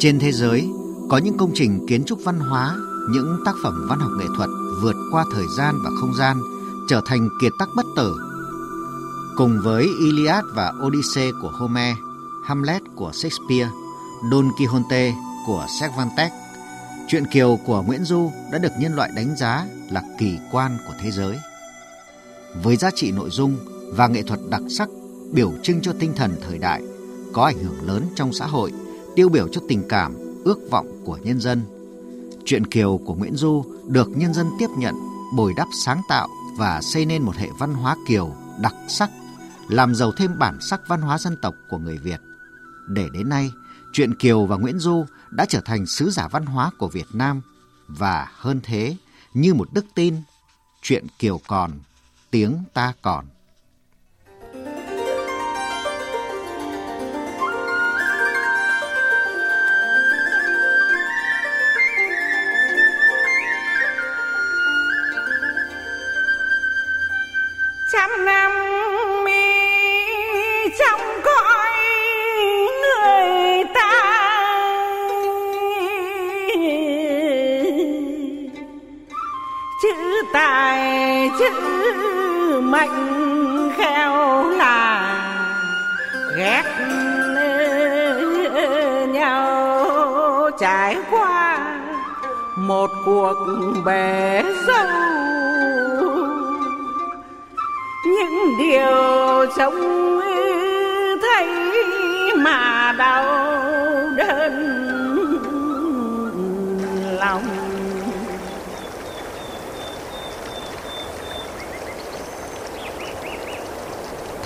Trên thế giới, có những công trình kiến trúc văn hóa, những tác phẩm văn học nghệ thuật vượt qua thời gian và không gian, trở thành kiệt tác bất tử. Cùng với Iliad và Odyssey của Homer, Hamlet của Shakespeare, Don Quixote của Cervantes, truyện Kiều của Nguyễn Du đã được nhân loại đánh giá là kỳ quan của thế giới. Với giá trị nội dung và nghệ thuật đặc sắc biểu trưng cho tinh thần thời đại, có ảnh hưởng lớn trong xã hội, tiêu biểu cho tình cảm, ước vọng của nhân dân. Truyện Kiều của Nguyễn Du được nhân dân tiếp nhận, bồi đắp sáng tạo và xây nên một hệ văn hóa Kiều đặc sắc, làm giàu thêm bản sắc văn hóa dân tộc của người Việt. Để đến nay, truyện Kiều và Nguyễn Du đã trở thành sứ giả văn hóa của Việt Nam và hơn thế, như một đức tin, chuyện Kiều còn, tiếng ta còn.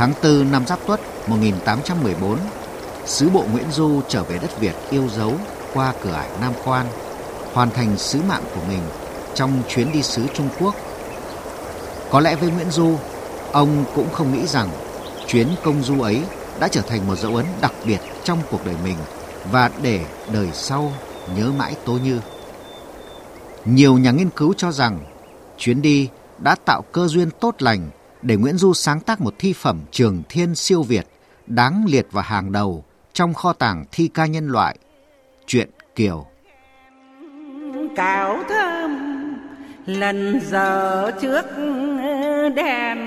Tháng 4 năm Giáp Tuất 1814, sứ bộ Nguyễn Du trở về đất Việt yêu dấu qua cửa ải Nam Quan, hoàn thành sứ mạng của mình trong chuyến đi sứ Trung Quốc. Có lẽ với Nguyễn Du, ông cũng không nghĩ rằng chuyến công du ấy đã trở thành một dấu ấn đặc biệt trong cuộc đời mình và để đời sau nhớ mãi Tố Như. Nhiều nhà nghiên cứu cho rằng chuyến đi đã tạo cơ duyên tốt lành để Nguyễn Du sáng tác một thi phẩm trường thiên siêu Việt đáng liệt vào hàng đầu trong kho tàng thi ca nhân loại, truyện Kiều. Cáo thơm lần giờ trước đèn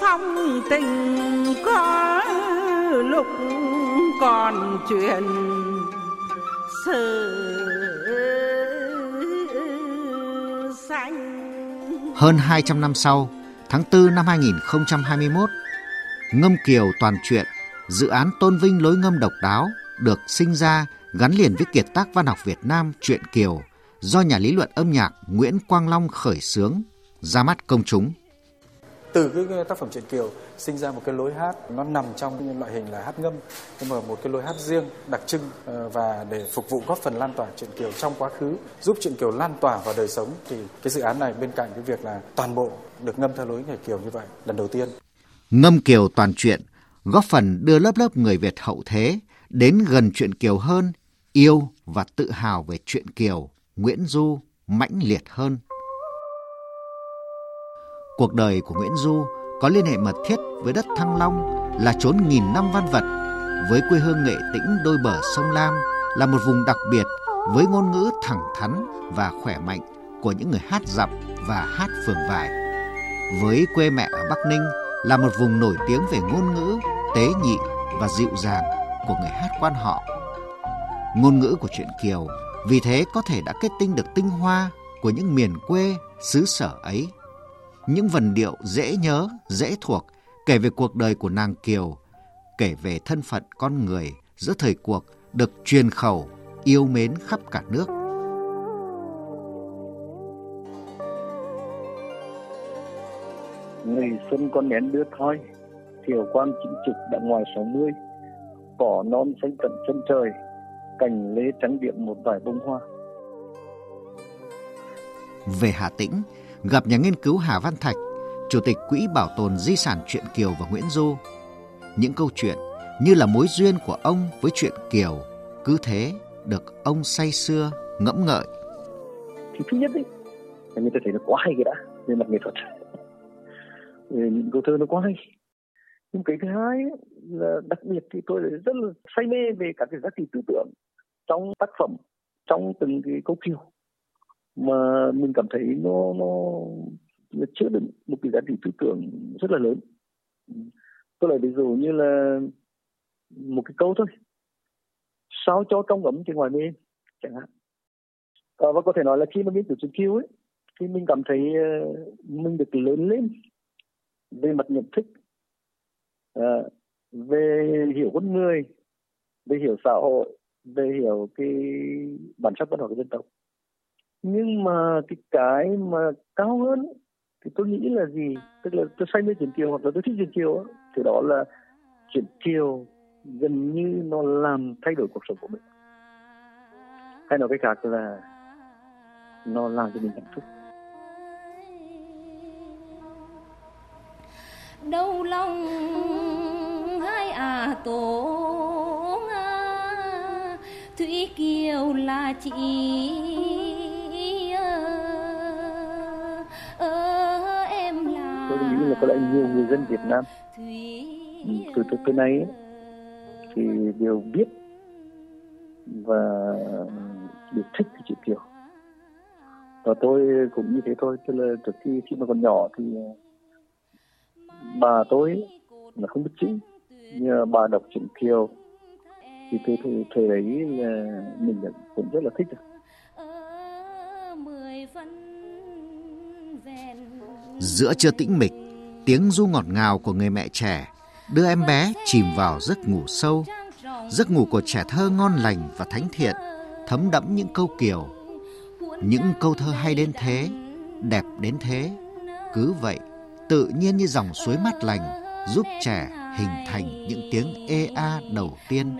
phong tình có lúc còn chuyện sự xanh hơn 200 năm sau, tháng 4 năm 2021, Ngâm Kiều toàn truyện, dự án tôn vinh lối ngâm độc đáo được sinh ra gắn liền với kiệt tác văn học Việt Nam truyện Kiều do nhà lý luận âm nhạc Nguyễn Quang Long khởi xướng ra mắt công chúng từ cái tác phẩm truyện kiều sinh ra một cái lối hát, nó nằm trong loại hình là hát ngâm, nhưng mà một cái lối hát riêng, đặc trưng ờ, và để phục vụ góp phần lan tỏa truyện kiều trong quá khứ, giúp truyện kiều lan tỏa vào đời sống, thì cái dự án này bên cạnh cái việc là toàn bộ được ngâm theo lối nhảy kiều như vậy, lần đầu tiên. Ngâm kiều toàn truyện, góp phần đưa lớp lớp người Việt hậu thế đến gần truyện kiều hơn, yêu và tự hào về truyện kiều, Nguyễn Du mãnh liệt hơn. Cuộc đời của Nguyễn Du có liên hệ mật thiết với đất Thăng Long là chốn nghìn năm văn vật, với quê hương nghệ tĩnh đôi bờ sông Lam là một vùng đặc biệt với ngôn ngữ thẳng thắn và khỏe mạnh của những người hát dặm và hát phường vải. Với quê mẹ ở Bắc Ninh là một vùng nổi tiếng về ngôn ngữ tế nhị và dịu dàng của người hát quan họ. Ngôn ngữ của truyện Kiều vì thế có thể đã kết tinh được tinh hoa của những miền quê xứ sở ấy những vần điệu dễ nhớ, dễ thuộc, kể về cuộc đời của nàng Kiều, kể về thân phận con người giữa thời cuộc được truyền khẩu, yêu mến khắp cả nước. Ngày xuân con nén đứa thoi, thiểu quan chính trực đã ngoài sáu mươi, cỏ non xanh tận chân trời, cành lê trắng điểm một vài bông hoa. Về Hà Tĩnh, gặp nhà nghiên cứu Hà Văn Thạch, Chủ tịch Quỹ Bảo tồn Di sản truyện Kiều và Nguyễn Du. Những câu chuyện như là mối duyên của ông với truyện Kiều cứ thế được ông say xưa ngẫm ngợi. Thì thứ nhất ấy, là người ta thấy nó quá hay cái đã về mặt nghệ thuật. Về những câu thơ nó quá hay. Nhưng cái thứ hai ấy, là đặc biệt thì tôi rất là say mê về các cái giá trị tư tưởng trong tác phẩm trong từng cái câu kiều mà mình cảm thấy nó nó, nó chứa đựng một cái giá trị tư tưởng rất là lớn. Tôi lại ví dụ như là một cái câu thôi. Sao cho trong ấm thì ngoài mê chẳng hạn. À, và có thể nói là khi mà nghiên cứu chuyện kiều ấy thì mình cảm thấy ờ, mình được lớn lên về mặt nhận thức à, về hiểu con người về hiểu xã hội về hiểu cái bản sắc văn hóa của dân tộc nhưng mà cái cái mà cao hơn thì tôi nghĩ là gì? Tức là tôi say mê chuyện kiều hoặc là tôi thích chuyện kiều thì đó là chuyện kiều gần như nó làm thay đổi cuộc sống của mình. Hay nói cách khác là nó làm cho mình hạnh phúc. Đâu lòng hai à tổ thủy kiều là chị là có lẽ nhiều người dân Việt Nam ừ, từ từ tới nay thì đều biết và đều thích cái chị Kiều và tôi cũng như thế thôi tức là trước khi khi mà còn nhỏ thì bà tôi là không biết chữ nhưng bà đọc truyện Kiều thì từ thời, thời đấy là mình cũng rất là thích rồi. Giữa trưa tĩnh mịch, tiếng ru ngọt ngào của người mẹ trẻ đưa em bé chìm vào giấc ngủ sâu. Giấc ngủ của trẻ thơ ngon lành và thánh thiện, thấm đẫm những câu kiều. Những câu thơ hay đến thế, đẹp đến thế. Cứ vậy, tự nhiên như dòng suối mát lành, giúp trẻ hình thành những tiếng ê a đầu tiên.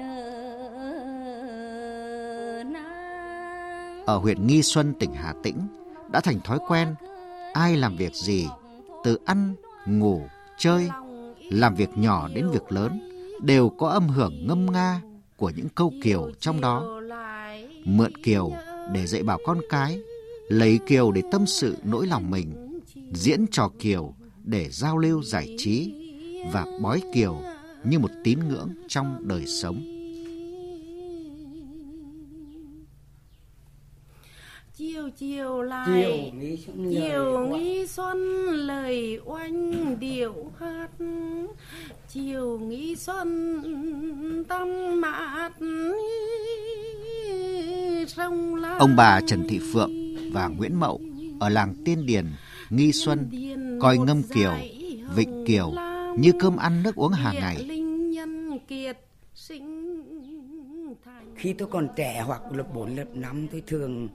Ở huyện Nghi Xuân, tỉnh Hà Tĩnh, đã thành thói quen ai làm việc gì, từ ăn, ngủ, chơi, làm việc nhỏ đến việc lớn, đều có âm hưởng ngâm nga của những câu kiều trong đó. Mượn kiều để dạy bảo con cái, lấy kiều để tâm sự nỗi lòng mình, diễn trò kiều để giao lưu giải trí và bói kiều như một tín ngưỡng trong đời sống. Chiều chiều lại chiều nghi xuân, lời oanh điệu hát. Chiều nghi xuân tâm mát sông ông bà Trần Thị Phượng và Nguyễn Mậu ở làng Tiên Điền Nghi Xuân coi ngâm kiều vịnh kiều như cơm ăn nước uống hàng ngày. khi tôi còn trẻ hoặc lớp 4, lớp 5 tôi thường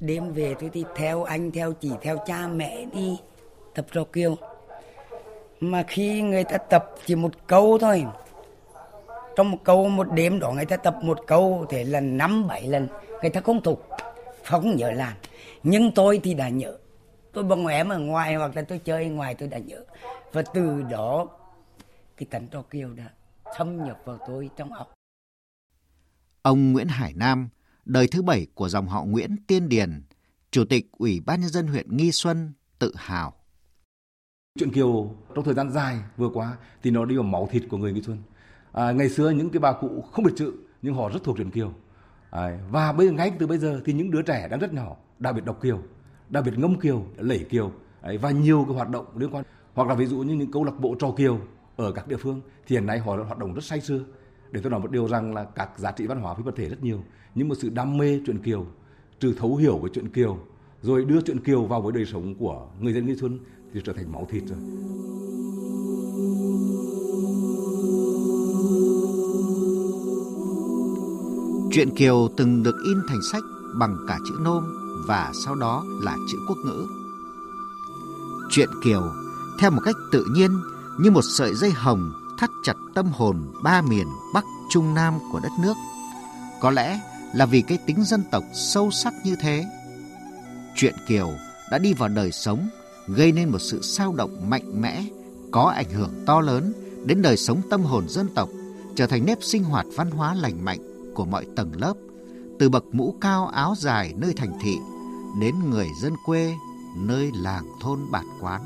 đêm về tôi thì theo anh, theo chị, theo cha mẹ đi tập trò kiều. Mà khi người ta tập chỉ một câu thôi. Trong một câu, một đêm đó người ta tập một câu thể là năm, bảy lần, người ta không thuộc không nhớ làm nhưng tôi thì đã nhớ. Tôi bằng em ở ngoài, hoặc là tôi chơi ngoài, tôi đã nhớ. Và từ đó, cái tấn trò kiều đã thâm nhập vào tôi trong óc ông Nguyễn Hải Nam đời thứ bảy của dòng họ Nguyễn Tiên Điền, Chủ tịch Ủy ban Nhân dân huyện Nghi Xuân, tự hào. Chuyện Kiều trong thời gian dài vừa qua thì nó đi vào máu thịt của người Nghi Xuân. À, ngày xưa những cái bà cụ không biết chữ nhưng họ rất thuộc truyền Kiều. À, và bây giờ ngay từ bây giờ thì những đứa trẻ đang rất nhỏ đặc biệt đọc Kiều, đặc biệt ngâm Kiều, lẩy Kiều ấy, và nhiều cái hoạt động liên quan hoặc là ví dụ như những câu lạc bộ trò Kiều ở các địa phương thì hiện nay họ hoạt động rất say sưa để tôi nói một điều rằng là các giá trị văn hóa phi vật thể rất nhiều, nhưng mà sự đam mê chuyện kiều trừ thấu hiểu về chuyện kiều, rồi đưa chuyện kiều vào với đời sống của người dân nghi xuân thì trở thành máu thịt rồi Chuyện Kiều từng được in thành sách bằng cả chữ nôm và sau đó là chữ quốc ngữ. Chuyện Kiều, theo một cách tự nhiên như một sợi dây hồng thắt chặt tâm hồn ba miền Bắc Trung Nam của đất nước. Có lẽ là vì cái tính dân tộc sâu sắc như thế. Chuyện Kiều đã đi vào đời sống, gây nên một sự sao động mạnh mẽ, có ảnh hưởng to lớn đến đời sống tâm hồn dân tộc, trở thành nếp sinh hoạt văn hóa lành mạnh của mọi tầng lớp, từ bậc mũ cao áo dài nơi thành thị đến người dân quê nơi làng thôn bản quán.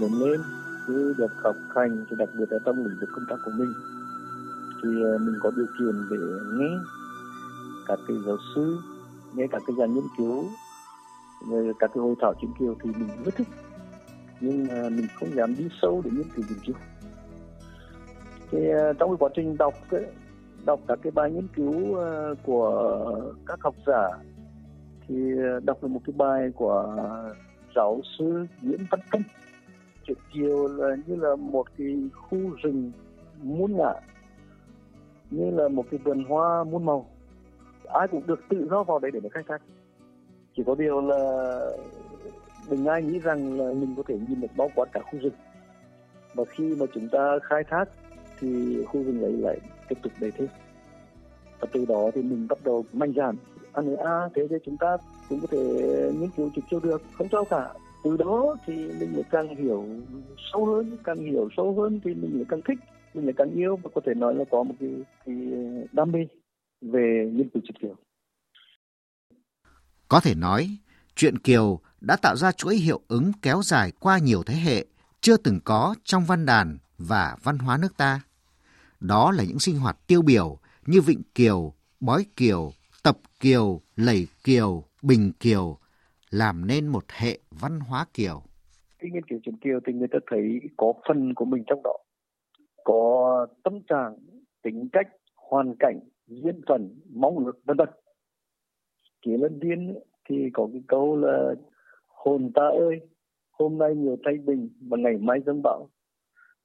Lớn lên cứ được học hành thì đặc biệt là trong lĩnh vực công tác của mình. Thì ờ, mình có điều kiện để nghe các cái giáo sư nghe các cái nhà nghiên cứu về các cái hội thảo chính kiều thì mình rất thích. Nhưng mà mình không dám đi sâu để nghiên cứu nghiên cứu thì ờ, trong cái quá trình đọc ấy, đọc các cái bài nghiên cứu ờ, của các học giả thì đọc được một cái bài của giáo sư Nguyễn Văn Công chuyện kiều là như là một cái khu rừng muôn ngả như là một cái vườn hoa muôn màu. Ai cũng được tự do vào đấy để mà khai thác. Chỉ có điều là đừng ai nghĩ rằng là mình có thể nhìn được bao quát cả khu rừng. Và khi mà chúng ta khai thác thì khu rừng ấy lại tiếp tục đầy thêm. Và từ đó thì mình bắt đầu mạnh dạn. Anh à, à thế thì chúng ta cũng có thể nghiên cứu trực chiêu được. Không sao cả từ đó thì mình lại càng hiểu sâu hơn càng hiểu sâu hơn thì mình lại càng thích mình lại càng yêu và có thể nói là có một cái, cái đam mê về nhân cứu triệt kiều. Có thể nói chuyện kiều đã tạo ra chuỗi hiệu ứng kéo dài qua nhiều thế hệ chưa từng có trong văn đàn và văn hóa nước ta. Đó là những sinh hoạt tiêu biểu như vịnh kiều bói kiều tập kiều lẩy kiều bình kiều làm nên một hệ văn hóa kiều. Khi nghiên cứu chuyện kiều thì người ta thấy có phần của mình trong đó, có tâm trạng, tính cách, hoàn cảnh, duyên phận, mong ước vân vân. Kỷ lân điên thì có cái câu là hồn ta ơi, hôm nay nhiều thay bình và ngày mai dâng bão.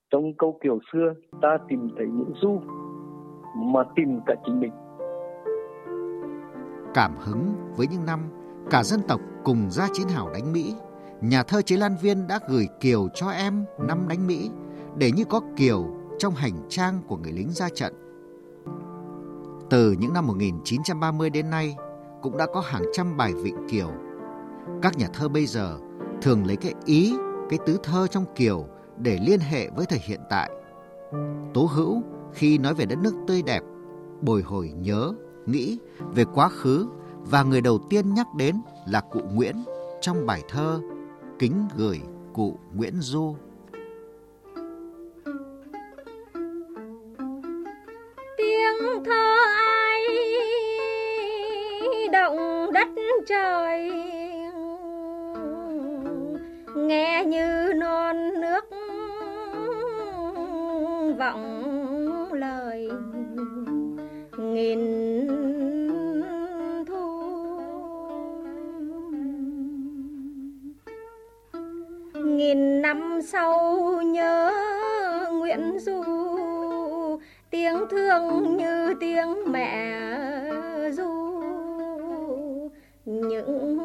Trong câu kiểu xưa, ta tìm thấy những du mà tìm cả chính mình. Cảm hứng với những năm cả dân tộc cùng ra chiến hào đánh Mỹ, nhà thơ Chế Lan Viên đã gửi kiều cho em năm đánh Mỹ để như có kiều trong hành trang của người lính ra trận. Từ những năm 1930 đến nay cũng đã có hàng trăm bài vịnh kiều. Các nhà thơ bây giờ thường lấy cái ý, cái tứ thơ trong kiều để liên hệ với thời hiện tại. Tố Hữu khi nói về đất nước tươi đẹp, bồi hồi nhớ, nghĩ về quá khứ và người đầu tiên nhắc đến là cụ Nguyễn, trong bài thơ Kính gửi cụ Nguyễn Du. Thương như tiếng mẹ Du những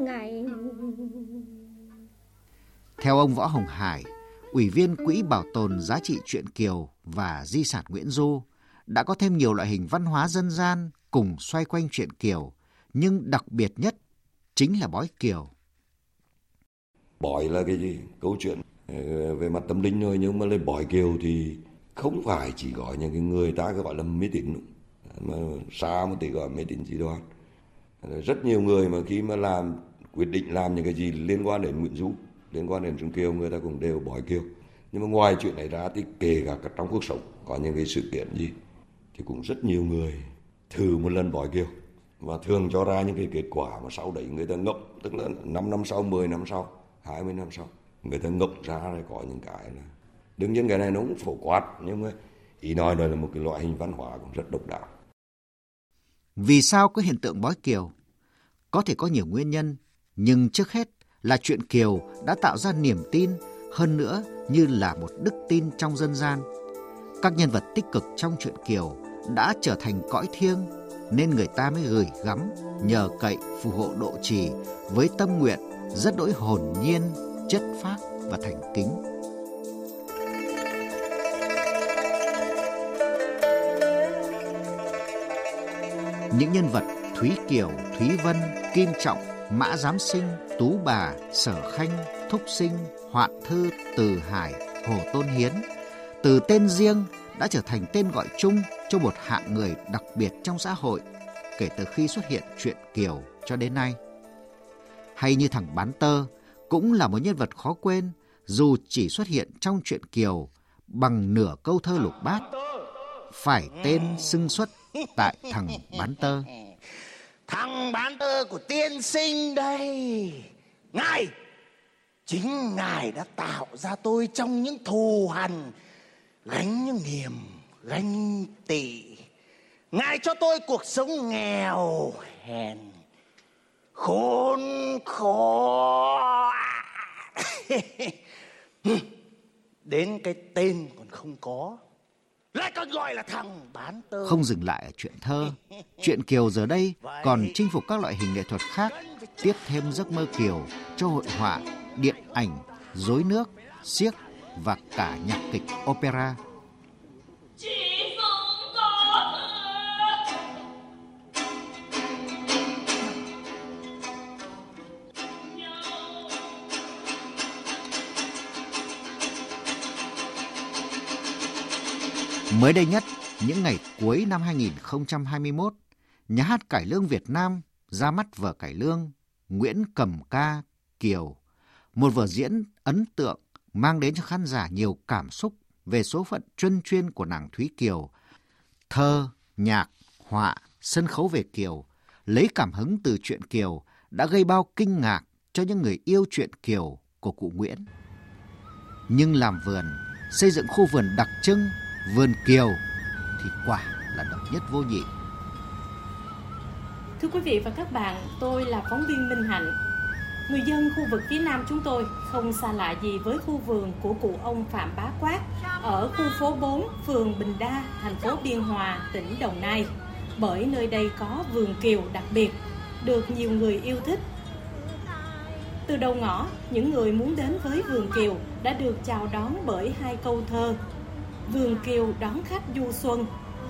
ngày Theo ông Võ Hồng Hải, Ủy viên Quỹ Bảo tồn Giá trị truyện Kiều và Di sản Nguyễn Du, đã có thêm nhiều loại hình văn hóa dân gian cùng xoay quanh truyện Kiều, nhưng đặc biệt nhất chính là bói Kiều. Bói là cái gì? Câu chuyện ờ, về mặt tâm linh thôi nhưng mà lên bói kiều thì không phải chỉ gọi những cái người ta gọi là mê tín mà xa một tí gọi mê tín dị đoan. Rất nhiều người mà khi mà làm, quyết định làm những cái gì liên quan đến Nguyễn Du, liên quan đến Trung Kiều, người ta cũng đều bói kiều nhưng mà ngoài chuyện này ra thì kể cả trong cuộc sống có những cái sự kiện gì, thì cũng rất nhiều người thử một lần bói kiều và thường cho ra những cái kết quả mà sau đấy người ta ngậm, tức là 5 năm sau 10 năm sau 20 năm sau, người ta ngốc ra rồi có những cái là đương nhiên cái này nó cũng phổ quát nhưng mà ý nói đây là một cái loại hình văn hóa cũng rất độc đáo. Vì sao có hiện tượng bói kiều? Có thể có nhiều nguyên nhân nhưng trước hết là chuyện kiều đã tạo ra niềm tin hơn nữa như là một đức tin trong dân gian. Các nhân vật tích cực trong chuyện kiều đã trở thành cõi thiêng nên người ta mới gửi gắm nhờ cậy phù hộ độ trì với tâm nguyện rất đỗi hồn nhiên, chất phác và thành kính. Những nhân vật Thúy Kiều, Thúy Vân, Kim Trọng, Mã Giám Sinh, Tú Bà, Sở Khanh, Thúc Sinh, Hoạn Thư, Từ Hải, Hồ Tôn Hiến từ tên riêng đã trở thành tên gọi chung cho một hạng người đặc biệt trong xã hội kể từ khi xuất hiện chuyện Kiều cho đến nay. Hay như thằng bán tơ cũng là một nhân vật khó quên dù chỉ xuất hiện trong chuyện Kiều bằng nửa câu thơ lục bát, phải tên xưng xuất tại thằng bán tơ. Thằng bán tơ của tiên sinh đây. Ngài, chính Ngài đã tạo ra tôi trong những thù hằn, gánh những niềm ganh tị. Ngài cho tôi cuộc sống nghèo hèn, khốn khó. Đến cái tên còn không có không dừng lại ở chuyện thơ, chuyện Kiều giờ đây còn chinh phục các loại hình nghệ thuật khác, tiếp thêm giấc mơ Kiều cho hội họa, điện ảnh, rối nước, xiếc và cả nhạc kịch opera. Mới đây nhất, những ngày cuối năm 2021, Nhà hát Cải Lương Việt Nam ra mắt vở cải lương Nguyễn Cầm Ca Kiều, một vở diễn ấn tượng mang đến cho khán giả nhiều cảm xúc về số phận chuyên chuyên của nàng Thúy Kiều. Thơ, nhạc, họa, sân khấu về Kiều, lấy cảm hứng từ chuyện Kiều đã gây bao kinh ngạc cho những người yêu chuyện Kiều của cụ Nguyễn. Nhưng làm vườn, xây dựng khu vườn đặc trưng vườn kiều thì quả là độc nhất vô nhị. Thưa quý vị và các bạn, tôi là phóng viên Minh Hạnh. Người dân khu vực phía Nam chúng tôi không xa lạ gì với khu vườn của cụ ông Phạm Bá Quát ở khu phố 4, phường Bình Đa, thành phố Biên Hòa, tỉnh Đồng Nai. Bởi nơi đây có vườn kiều đặc biệt, được nhiều người yêu thích. Từ đầu ngõ, những người muốn đến với vườn kiều đã được chào đón bởi hai câu thơ Vườn Kiều đón khách du xuân,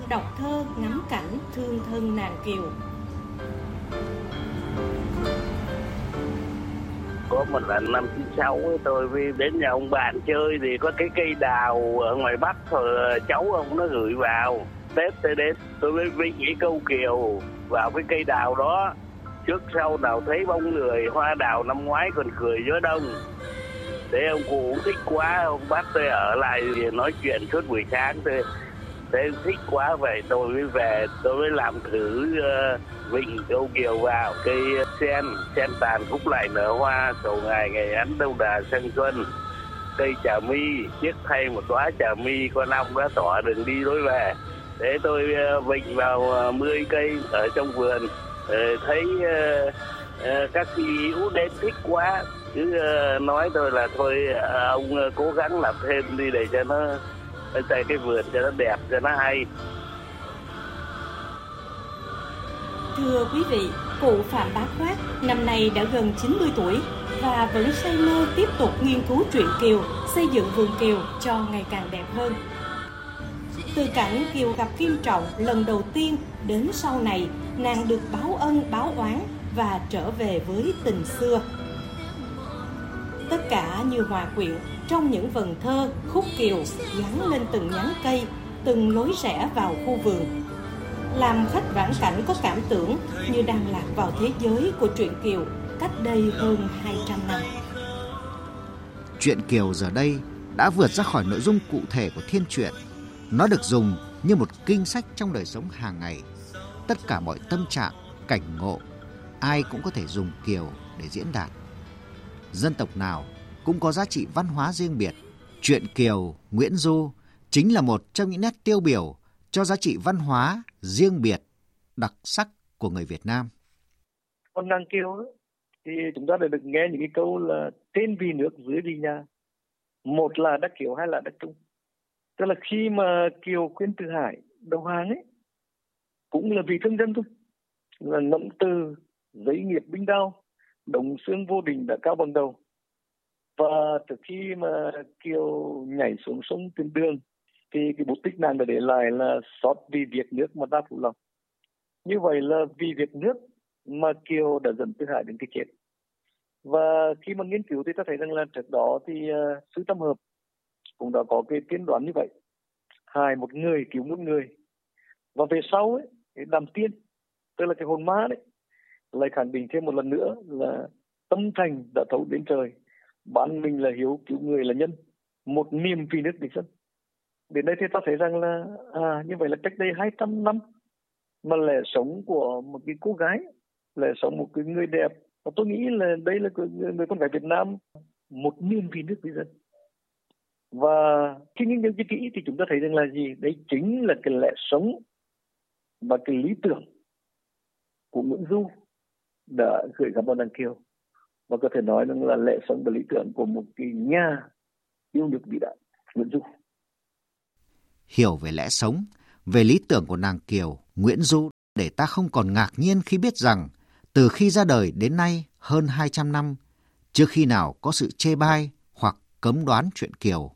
Đọc thơ ngắm cảnh thương thân nàng Kiều. Có một lần năm 96 tôi mới đến nhà ông bạn chơi thì có cái cây đào ở ngoài Bắc rồi cháu ông nó gửi vào, Tết tới đến, tôi với vinh nghĩ câu kiều vào cái cây đào đó. Trước sau nào thấy bóng người, hoa đào năm ngoái còn cười giữa đông thế ông cụ cũng thích quá ông bắt tôi ở lại nói chuyện suốt buổi sáng. Tôi thế thích quá vậy tôi mới về tôi mới làm thử uh, vịnh câu kiều vào. Cây ờ, sen sen tàn khúc lại nở hoa cầu ngày ngày ánh đông đà sang xuân. Cây trà mi chiếc thay một đóa trà mi con ong đã tỏ đường đi lối về. Thế tôi uh, vịnh vào uh, 10 cây ở trong vườn. Uh, thấy uh, uh, các chị út đến thích quá cứ ờ, nói tôi là thôi ờ, ông ờ, cố gắng làm thêm đi để cho nó tại cái vườn cho nó đẹp cho nó hay Thưa quý vị, cụ Phạm Bá Khoát năm nay đã gần 90 tuổi và vẫn say mê tiếp tục nghiên cứu truyện Kiều, xây dựng vườn Kiều cho ngày càng đẹp hơn. Từ cảnh Kiều gặp Kim Trọng lần đầu tiên đến sau này, nàng được báo ân báo oán và trở về với tình xưa tất cả như hòa quyện trong những vần thơ khúc kiều gắn lên từng nhánh cây từng lối rẽ vào khu vườn làm khách vãn cảnh có cảm tưởng như đang lạc vào thế giới của truyện kiều cách đây hơn 200 năm. Truyện kiều giờ đây đã vượt ra khỏi nội dung cụ thể của thiên truyện. Nó được dùng như một kinh sách trong đời sống hàng ngày. Tất cả mọi tâm trạng, cảnh ngộ, ai cũng có thể dùng kiều để diễn đạt dân tộc nào cũng có giá trị văn hóa riêng biệt. Truyện Kiều, Nguyễn Du chính là một trong những nét tiêu biểu cho giá trị văn hóa riêng biệt, đặc sắc của người Việt Nam. Con nàng Kiều thì chúng ta đã được nghe những cái câu là tên vì nước dưới vì nhà. Một là đất Kiều, hai là đất Trung. Tức là khi mà Kiều khuyên Từ Hải đầu hàng ấy, cũng là vì thương dân thôi. Là nậm từ giấy nghiệp binh đao đồng xương vô đình đã cao bằng đầu. Và từ khi mà kiều nhảy xuống sông tiền đường thì cái bút tích nàng đã để lại là sót vì việc nước mà ta phụ lòng. Như vậy là vì việc nước mà kiều đã dẫn tư hải đến cái chết. Và khi mà nghiên cứu thì ta thấy rằng là trước đó thì uh, sư tâm hợp cũng đã có cái tiên đoán như vậy. Hài một người cứu một người. Và về sau ấy đàm tiên tức là cái hồn ma đấy lại khẳng định thêm một lần nữa là tâm thành đã thấu đến trời. Bản mình là hiếu cứu người là nhân. Một niềm vì nước vì dân. Đến đây thì ta thấy rằng là à, như vậy là cách đây 200 năm mà lẽ sống của một cái cô gái lẽ sống một cái người đẹp. Và tôi nghĩ là đây là người, người con gái Việt Nam một niềm vì nước vì dân. Và khi nghiên cứu kỹ thì chúng ta thấy rằng là gì? Đấy chính là cái lẽ sống và cái lý tưởng của Nguyễn Du đã gửi gắm vào Đăng Kiều và có thể nói rằng là lẽ sống và lý tưởng của một cái nhà yêu nước vĩ đại Nguyễn Du. Hiểu về lẽ sống, về lý tưởng của nàng Kiều, Nguyễn Du để ta không còn ngạc nhiên khi biết rằng từ khi ra đời đến nay hơn 200 năm, chưa khi nào có sự chê bai hoặc cấm đoán chuyện Kiều.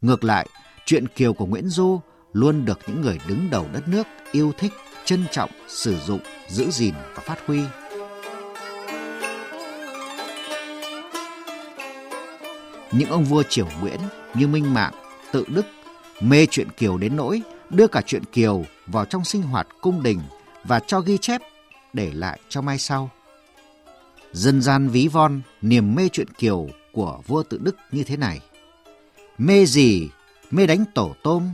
Ngược lại, chuyện Kiều của Nguyễn Du luôn được những người đứng đầu đất nước yêu thích, trân trọng, sử dụng, giữ gìn và phát huy. Những ông vua triều Nguyễn như Minh Mạng, Tự Đức mê chuyện Kiều đến nỗi đưa cả chuyện Kiều vào trong sinh hoạt cung đình và cho ghi chép để lại cho mai sau. Dân gian ví von niềm mê chuyện Kiều của vua Tự Đức như thế này. Mê gì? Mê đánh tổ tôm,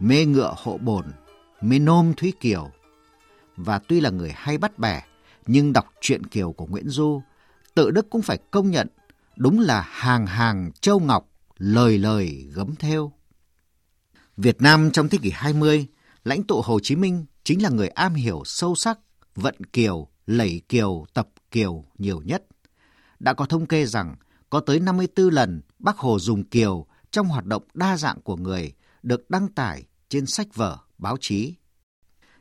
mê ngựa hộ bồn, mê nôm Thúy Kiều. Và tuy là người hay bắt bẻ, nhưng đọc truyện Kiều của Nguyễn Du, Tự Đức cũng phải công nhận đúng là hàng hàng châu ngọc, lời lời gấm theo. Việt Nam trong thế kỷ 20, lãnh tụ Hồ Chí Minh chính là người am hiểu sâu sắc vận kiều, lẩy kiều, tập kiều nhiều nhất. Đã có thông kê rằng có tới 54 lần Bác Hồ dùng kiều trong hoạt động đa dạng của người được đăng tải trên sách vở, báo chí.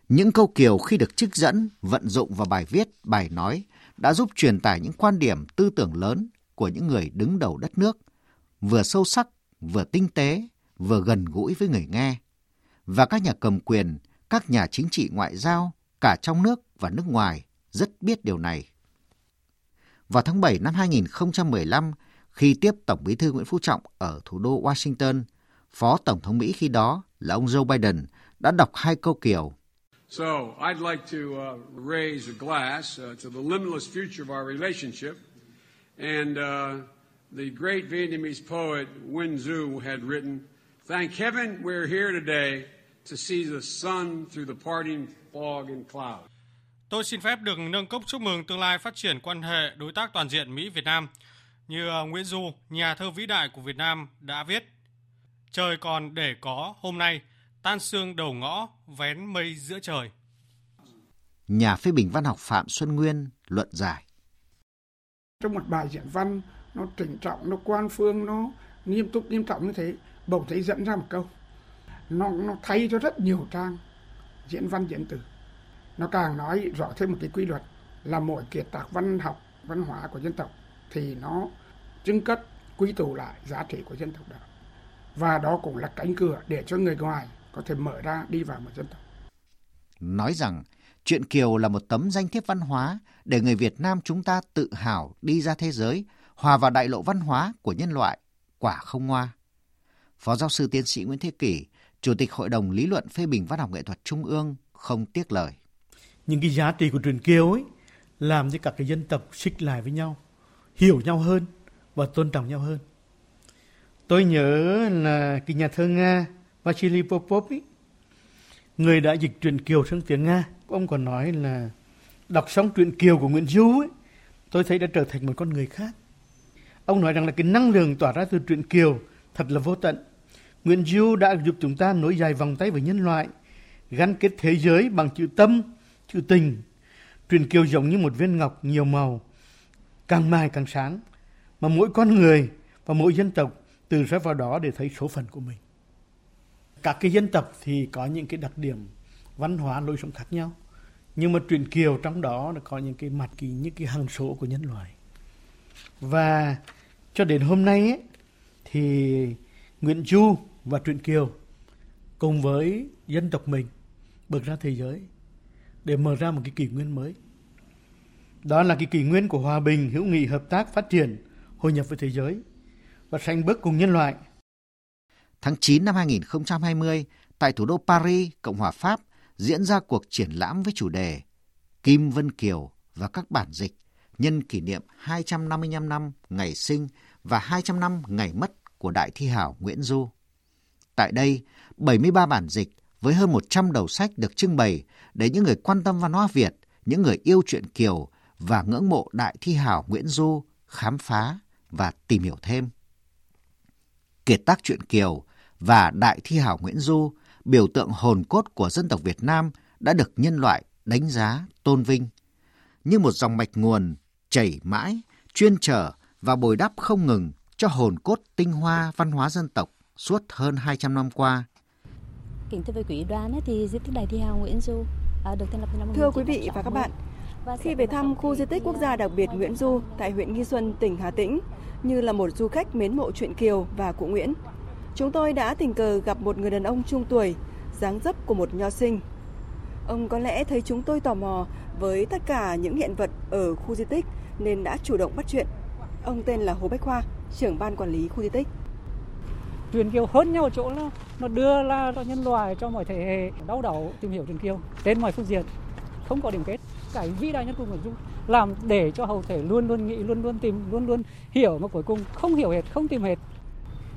Những câu kiều khi được trích dẫn, vận dụng vào bài viết, bài nói đã giúp truyền tải những quan điểm tư tưởng lớn của những người đứng đầu đất nước, vừa sâu sắc, vừa tinh tế, vừa gần gũi với người nghe. Và các nhà cầm quyền, các nhà chính trị ngoại giao, cả trong nước và nước ngoài, rất biết điều này. Vào tháng 7 năm 2015, khi tiếp Tổng bí thư Nguyễn Phú Trọng ở thủ đô Washington, Phó Tổng thống Mỹ khi đó là ông Joe Biden đã đọc hai câu kiểu. So, I'd like to uh, raise a glass uh, to the limitless future of our relationship and uh, the great Vietnamese poet Nguyen Du had written, Thank heaven we're here today to see the sun through the parting fog and cloud. Tôi xin phép được nâng cốc chúc mừng tương lai phát triển quan hệ đối tác toàn diện Mỹ-Việt Nam. Như uh, Nguyễn Du, nhà thơ vĩ đại của Việt Nam đã viết, Trời còn để có hôm nay, tan xương đầu ngõ, vén mây giữa trời. Nhà phê bình văn học Phạm Xuân Nguyên luận giải trong một bài diễn văn, nó trịnh trọng, nó quan phương, nó nghiêm túc, nghiêm trọng như thế, bỗng thấy dẫn ra một câu. Nó nó thay cho rất nhiều trang diễn văn, diễn từ nó càng nói rõ thêm một cái quy luật là mỗi kiệt tác văn học, văn hóa của dân tộc thì nó chứng cất, quy tụ lại giá trị của dân tộc đó. Và đó cũng là cánh cửa để cho người ngoài có thể mở ra đi vào một dân tộc. Nói rằng Chuyện Kiều là một tấm danh thiếp văn hóa để người Việt Nam chúng ta tự hào đi ra thế giới, hòa vào đại lộ văn hóa của nhân loại, quả không ngoa. Phó giáo sư tiến sĩ Nguyễn Thế Kỷ, Chủ tịch Hội đồng Lý luận phê bình văn học nghệ thuật Trung ương không tiếc lời. Những cái giá trị của truyền Kiều ấy làm cho các cái dân tộc xích lại với nhau, hiểu nhau hơn và tôn trọng nhau hơn. Tôi nhớ là cái nhà thơ Nga Vasily Popov ấy, người đã dịch truyện Kiều sang tiếng Nga ông còn nói là đọc xong truyện Kiều của Nguyễn Du ấy, tôi thấy đã trở thành một con người khác. Ông nói rằng là cái năng lượng tỏa ra từ truyện Kiều thật là vô tận. Nguyễn Du đã giúp chúng ta nối dài vòng tay với nhân loại, gắn kết thế giới bằng chữ tâm, chữ tình. Truyện Kiều giống như một viên ngọc nhiều màu, càng mài càng sáng, mà mỗi con người và mỗi dân tộc từ ra vào đó để thấy số phận của mình. Các cái dân tộc thì có những cái đặc điểm văn hóa lối sống khác nhau nhưng mà truyện kiều trong đó nó có những cái mặt kỳ những cái hằng số của nhân loại. Và cho đến hôm nay ấy, thì Nguyễn Du và truyện kiều cùng với dân tộc mình bước ra thế giới để mở ra một cái kỷ nguyên mới. Đó là cái kỷ nguyên của hòa bình hữu nghị hợp tác phát triển hội nhập với thế giới và sánh bước cùng nhân loại. Tháng 9 năm 2020 tại thủ đô Paris, Cộng hòa Pháp diễn ra cuộc triển lãm với chủ đề Kim Vân Kiều và các bản dịch nhân kỷ niệm 255 năm ngày sinh và 200 năm ngày mất của đại thi hảo Nguyễn Du. Tại đây, 73 bản dịch với hơn 100 đầu sách được trưng bày để những người quan tâm văn hóa Việt, những người yêu truyện Kiều và ngưỡng mộ đại thi hảo Nguyễn Du khám phá và tìm hiểu thêm. Kiệt tác truyện Kiều và đại thi hảo Nguyễn Du, biểu tượng hồn cốt của dân tộc Việt Nam đã được nhân loại đánh giá, tôn vinh. Như một dòng mạch nguồn chảy mãi, chuyên trở và bồi đắp không ngừng cho hồn cốt tinh hoa văn hóa dân tộc suốt hơn 200 năm qua. Kính thưa quý đoàn, thì di tích Đại Thi Hào Nguyễn Du à, được thành lập năm Thưa quý vị và các bạn, khi về thăm khu di tích quốc gia đặc biệt Nguyễn Du tại huyện Nghi Xuân, tỉnh Hà Tĩnh, như là một du khách mến mộ truyện Kiều và cụ Nguyễn, chúng tôi đã tình cờ gặp một người đàn ông trung tuổi, dáng dấp của một nho sinh. Ông có lẽ thấy chúng tôi tò mò với tất cả những hiện vật ở khu di tích nên đã chủ động bắt chuyện. Ông tên là Hồ Bách Khoa, trưởng ban quản lý khu di tích. Truyền kiều hơn nhau chỗ là nó đưa là cho nhân loại cho mọi thế hệ đau đầu tìm hiểu truyền kiều trên mọi phương diện không có điểm kết cái vĩ đại nhất của Nguyễn Du làm để cho hậu thể luôn luôn nghĩ luôn luôn tìm luôn luôn hiểu mà cuối cùng không hiểu hết không tìm hết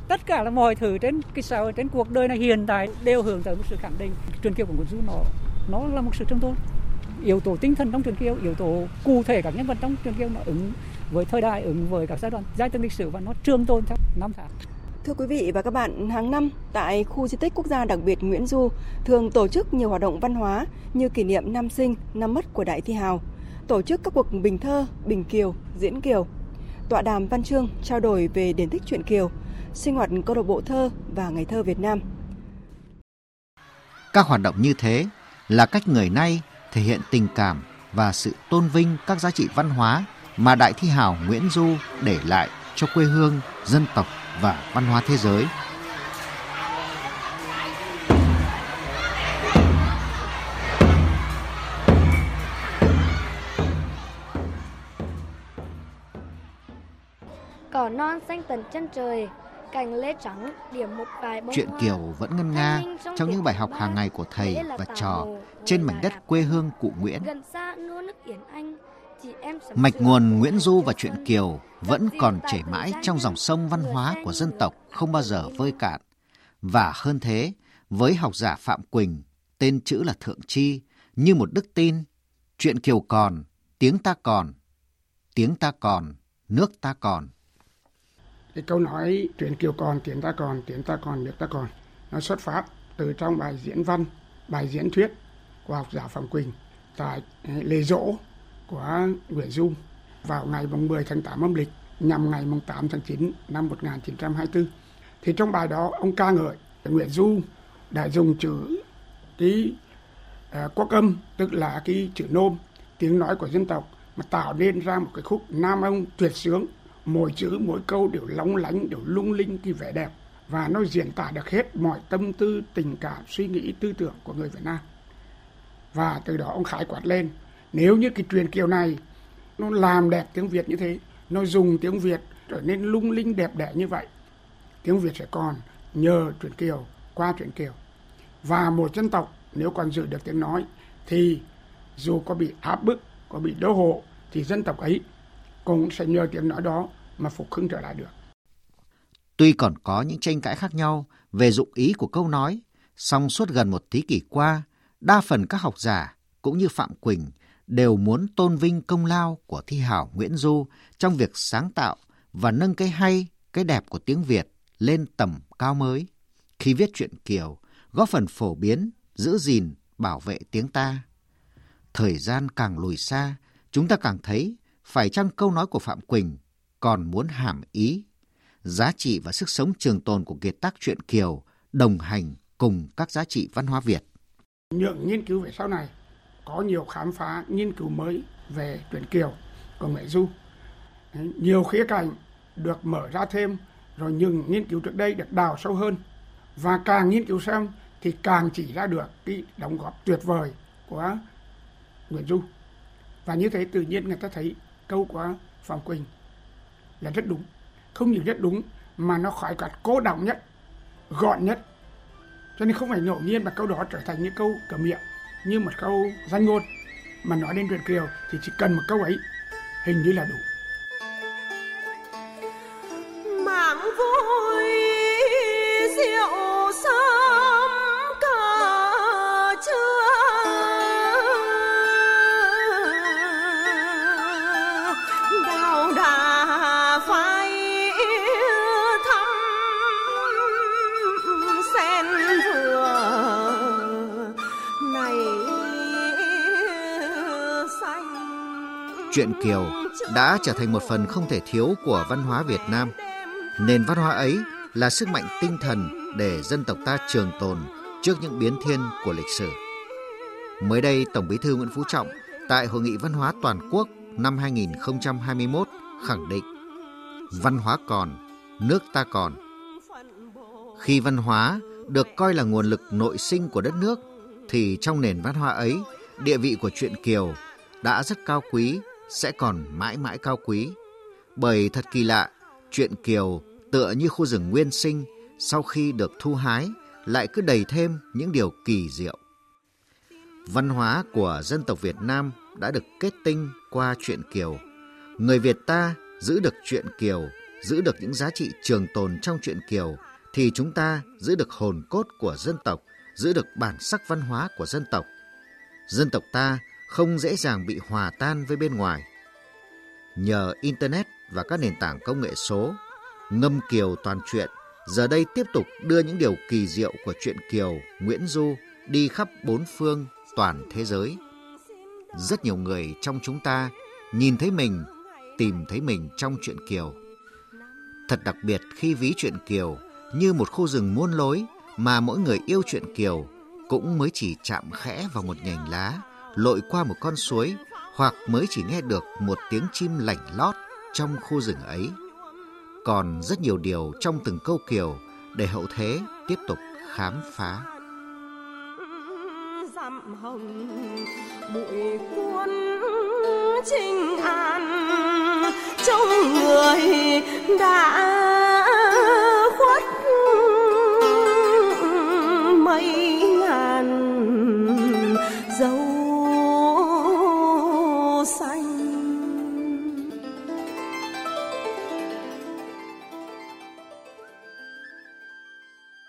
tất cả là mọi thứ trên cái xã trên cuộc đời này hiện tại đều hướng tới một sự khẳng định. Truyền kiều của Nguyễn Du nó nó là một sự trường tồn yếu tố tinh thần trong truyền kiều yếu tố cụ thể các nhân vật trong truyền kiều nó ứng với thời đại ứng với các giai đoạn giai tầng lịch sử và nó trường tồn theo năm tháng. Thưa quý vị và các bạn, hàng năm tại khu di tích quốc gia đặc biệt Nguyễn Du thường tổ chức nhiều hoạt động văn hóa như kỷ niệm năm sinh, năm mất của Đại Thi Hào, tổ chức các cuộc bình thơ, bình kiều, diễn kiều, tọa đàm văn chương trao đổi về điển tích truyện kiều, sinh hoạt câu lạc bộ thơ và ngày thơ Việt Nam. Các hoạt động như thế là cách người nay thể hiện tình cảm và sự tôn vinh các giá trị văn hóa mà Đại Thi Hào Nguyễn Du để lại cho quê hương, dân tộc và văn hóa thế giới. Cỏ non xanh tận chân trời, cành lê trắng điểm một vài bông Chuyện Kiều vẫn ngân nga trong những bài học hàng ngày của thầy và trò trên mảnh đất quê hương cụ Nguyễn. Mạch nguồn Nguyễn Du và chuyện Kiều vẫn còn chảy mãi trong dòng sông văn hóa của dân tộc không bao giờ vơi cạn. Và hơn thế, với học giả Phạm Quỳnh, tên chữ là Thượng Chi, như một đức tin, chuyện Kiều còn, tiếng ta còn, tiếng ta còn, nước ta còn. Cái câu nói truyền Kiều còn, tiến ta còn, tiến ta còn, nước ta còn, nó xuất phát từ trong bài diễn văn, bài diễn thuyết của học giả Phạm Quỳnh tại ừ, lễ dỗ của Nguyễn Du vào ngày 10 tháng 8 âm lịch nhằm ngày 8 tháng 9 năm 1924. Thì trong bài đó ông ca ngợi Nguyễn Du đã dùng chữ cái uh, quốc âm tức là cái chữ nôm tiếng nói của dân tộc mà tạo nên ra một cái khúc nam ông tuyệt sướng mỗi chữ, mỗi câu đều lóng lánh, đều lung linh, cái vẻ đẹp. Và nó diễn tả được hết mọi tâm tư, tình cảm, suy nghĩ, tư tưởng của người Việt Nam. Và từ đó ông khái quát lên, nếu như cái truyền kiều này nó làm đẹp tiếng Việt như thế, nó dùng tiếng Việt trở nên lung linh, đẹp đẽ như vậy, tiếng Việt sẽ còn nhờ truyền kiều, qua truyền kiều. Và một dân tộc nếu còn giữ được tiếng nói thì dù có bị áp bức, có bị đô hộ thì dân tộc ấy cũng sẽ nhờ tiếng nói đó mà phục hưng trở lại được. Tuy còn có những tranh cãi khác nhau về dụng ý của câu nói, song suốt gần một thế kỷ qua, đa phần các học giả cũng như Phạm Quỳnh đều muốn tôn vinh công lao của thi hảo Nguyễn Du trong việc sáng tạo và nâng cái hay, cái đẹp của tiếng Việt lên tầm cao mới khi viết truyện Kiều, góp phần phổ biến, giữ gìn, bảo vệ tiếng ta. Thời gian càng lùi xa, chúng ta càng thấy phải chăng câu nói của Phạm Quỳnh còn muốn hàm ý giá trị và sức sống trường tồn của kiệt tác truyện Kiều đồng hành cùng các giá trị văn hóa Việt. Những nghiên cứu về sau này, có nhiều khám phá nghiên cứu mới về truyện Kiều của Mẹ Du. Nhiều khía cạnh được mở ra thêm, rồi những nghiên cứu trước đây được đào sâu hơn và càng nghiên cứu xem thì càng chỉ ra được cái đóng góp tuyệt vời của Nguyễn Du. Và như thế tự nhiên người ta thấy câu của Phạm Quỳnh là rất đúng. Không những rất đúng mà nó khỏi cả cố động nhất, gọn nhất. Cho nên không phải ngẫu nhiên mà câu đó trở thành những câu cửa miệng như một câu danh ngôn mà nói đến truyện kiều thì chỉ cần một câu ấy hình như là đủ Truyện Kiều đã trở thành một phần không thể thiếu của văn hóa Việt Nam. Nền văn hóa ấy là sức mạnh tinh thần để dân tộc ta trường tồn trước những biến thiên của lịch sử. Mới đây, Tổng Bí thư Nguyễn Phú Trọng tại Hội nghị Văn hóa Toàn quốc năm 2021 khẳng định văn hóa còn, nước ta còn. Khi văn hóa được coi là nguồn lực nội sinh của đất nước, thì trong nền văn hóa ấy, địa vị của truyện Kiều đã rất cao quý, sẽ còn mãi mãi cao quý. Bởi thật kỳ lạ, chuyện Kiều tựa như khu rừng nguyên sinh, sau khi được thu hái, lại cứ đầy thêm những điều kỳ diệu. Văn hóa của dân tộc Việt Nam đã được kết tinh qua chuyện Kiều. Người Việt ta giữ được chuyện Kiều, giữ được những giá trị trường tồn trong chuyện Kiều, thì chúng ta giữ được hồn cốt của dân tộc, giữ được bản sắc văn hóa của dân tộc. Dân tộc ta không dễ dàng bị hòa tan với bên ngoài. Nhờ Internet và các nền tảng công nghệ số, ngâm Kiều toàn truyện giờ đây tiếp tục đưa những điều kỳ diệu của truyện Kiều, Nguyễn Du đi khắp bốn phương toàn thế giới. Rất nhiều người trong chúng ta nhìn thấy mình, tìm thấy mình trong truyện Kiều. Thật đặc biệt khi ví truyện Kiều như một khu rừng muôn lối mà mỗi người yêu truyện Kiều cũng mới chỉ chạm khẽ vào một nhành lá, lội qua một con suối, hoặc mới chỉ nghe được một tiếng chim lảnh lót trong khu rừng ấy. Còn rất nhiều điều trong từng câu Kiều để hậu thế tiếp tục khám phá. Dặm hồng bụi cuốn chinh an trong người đã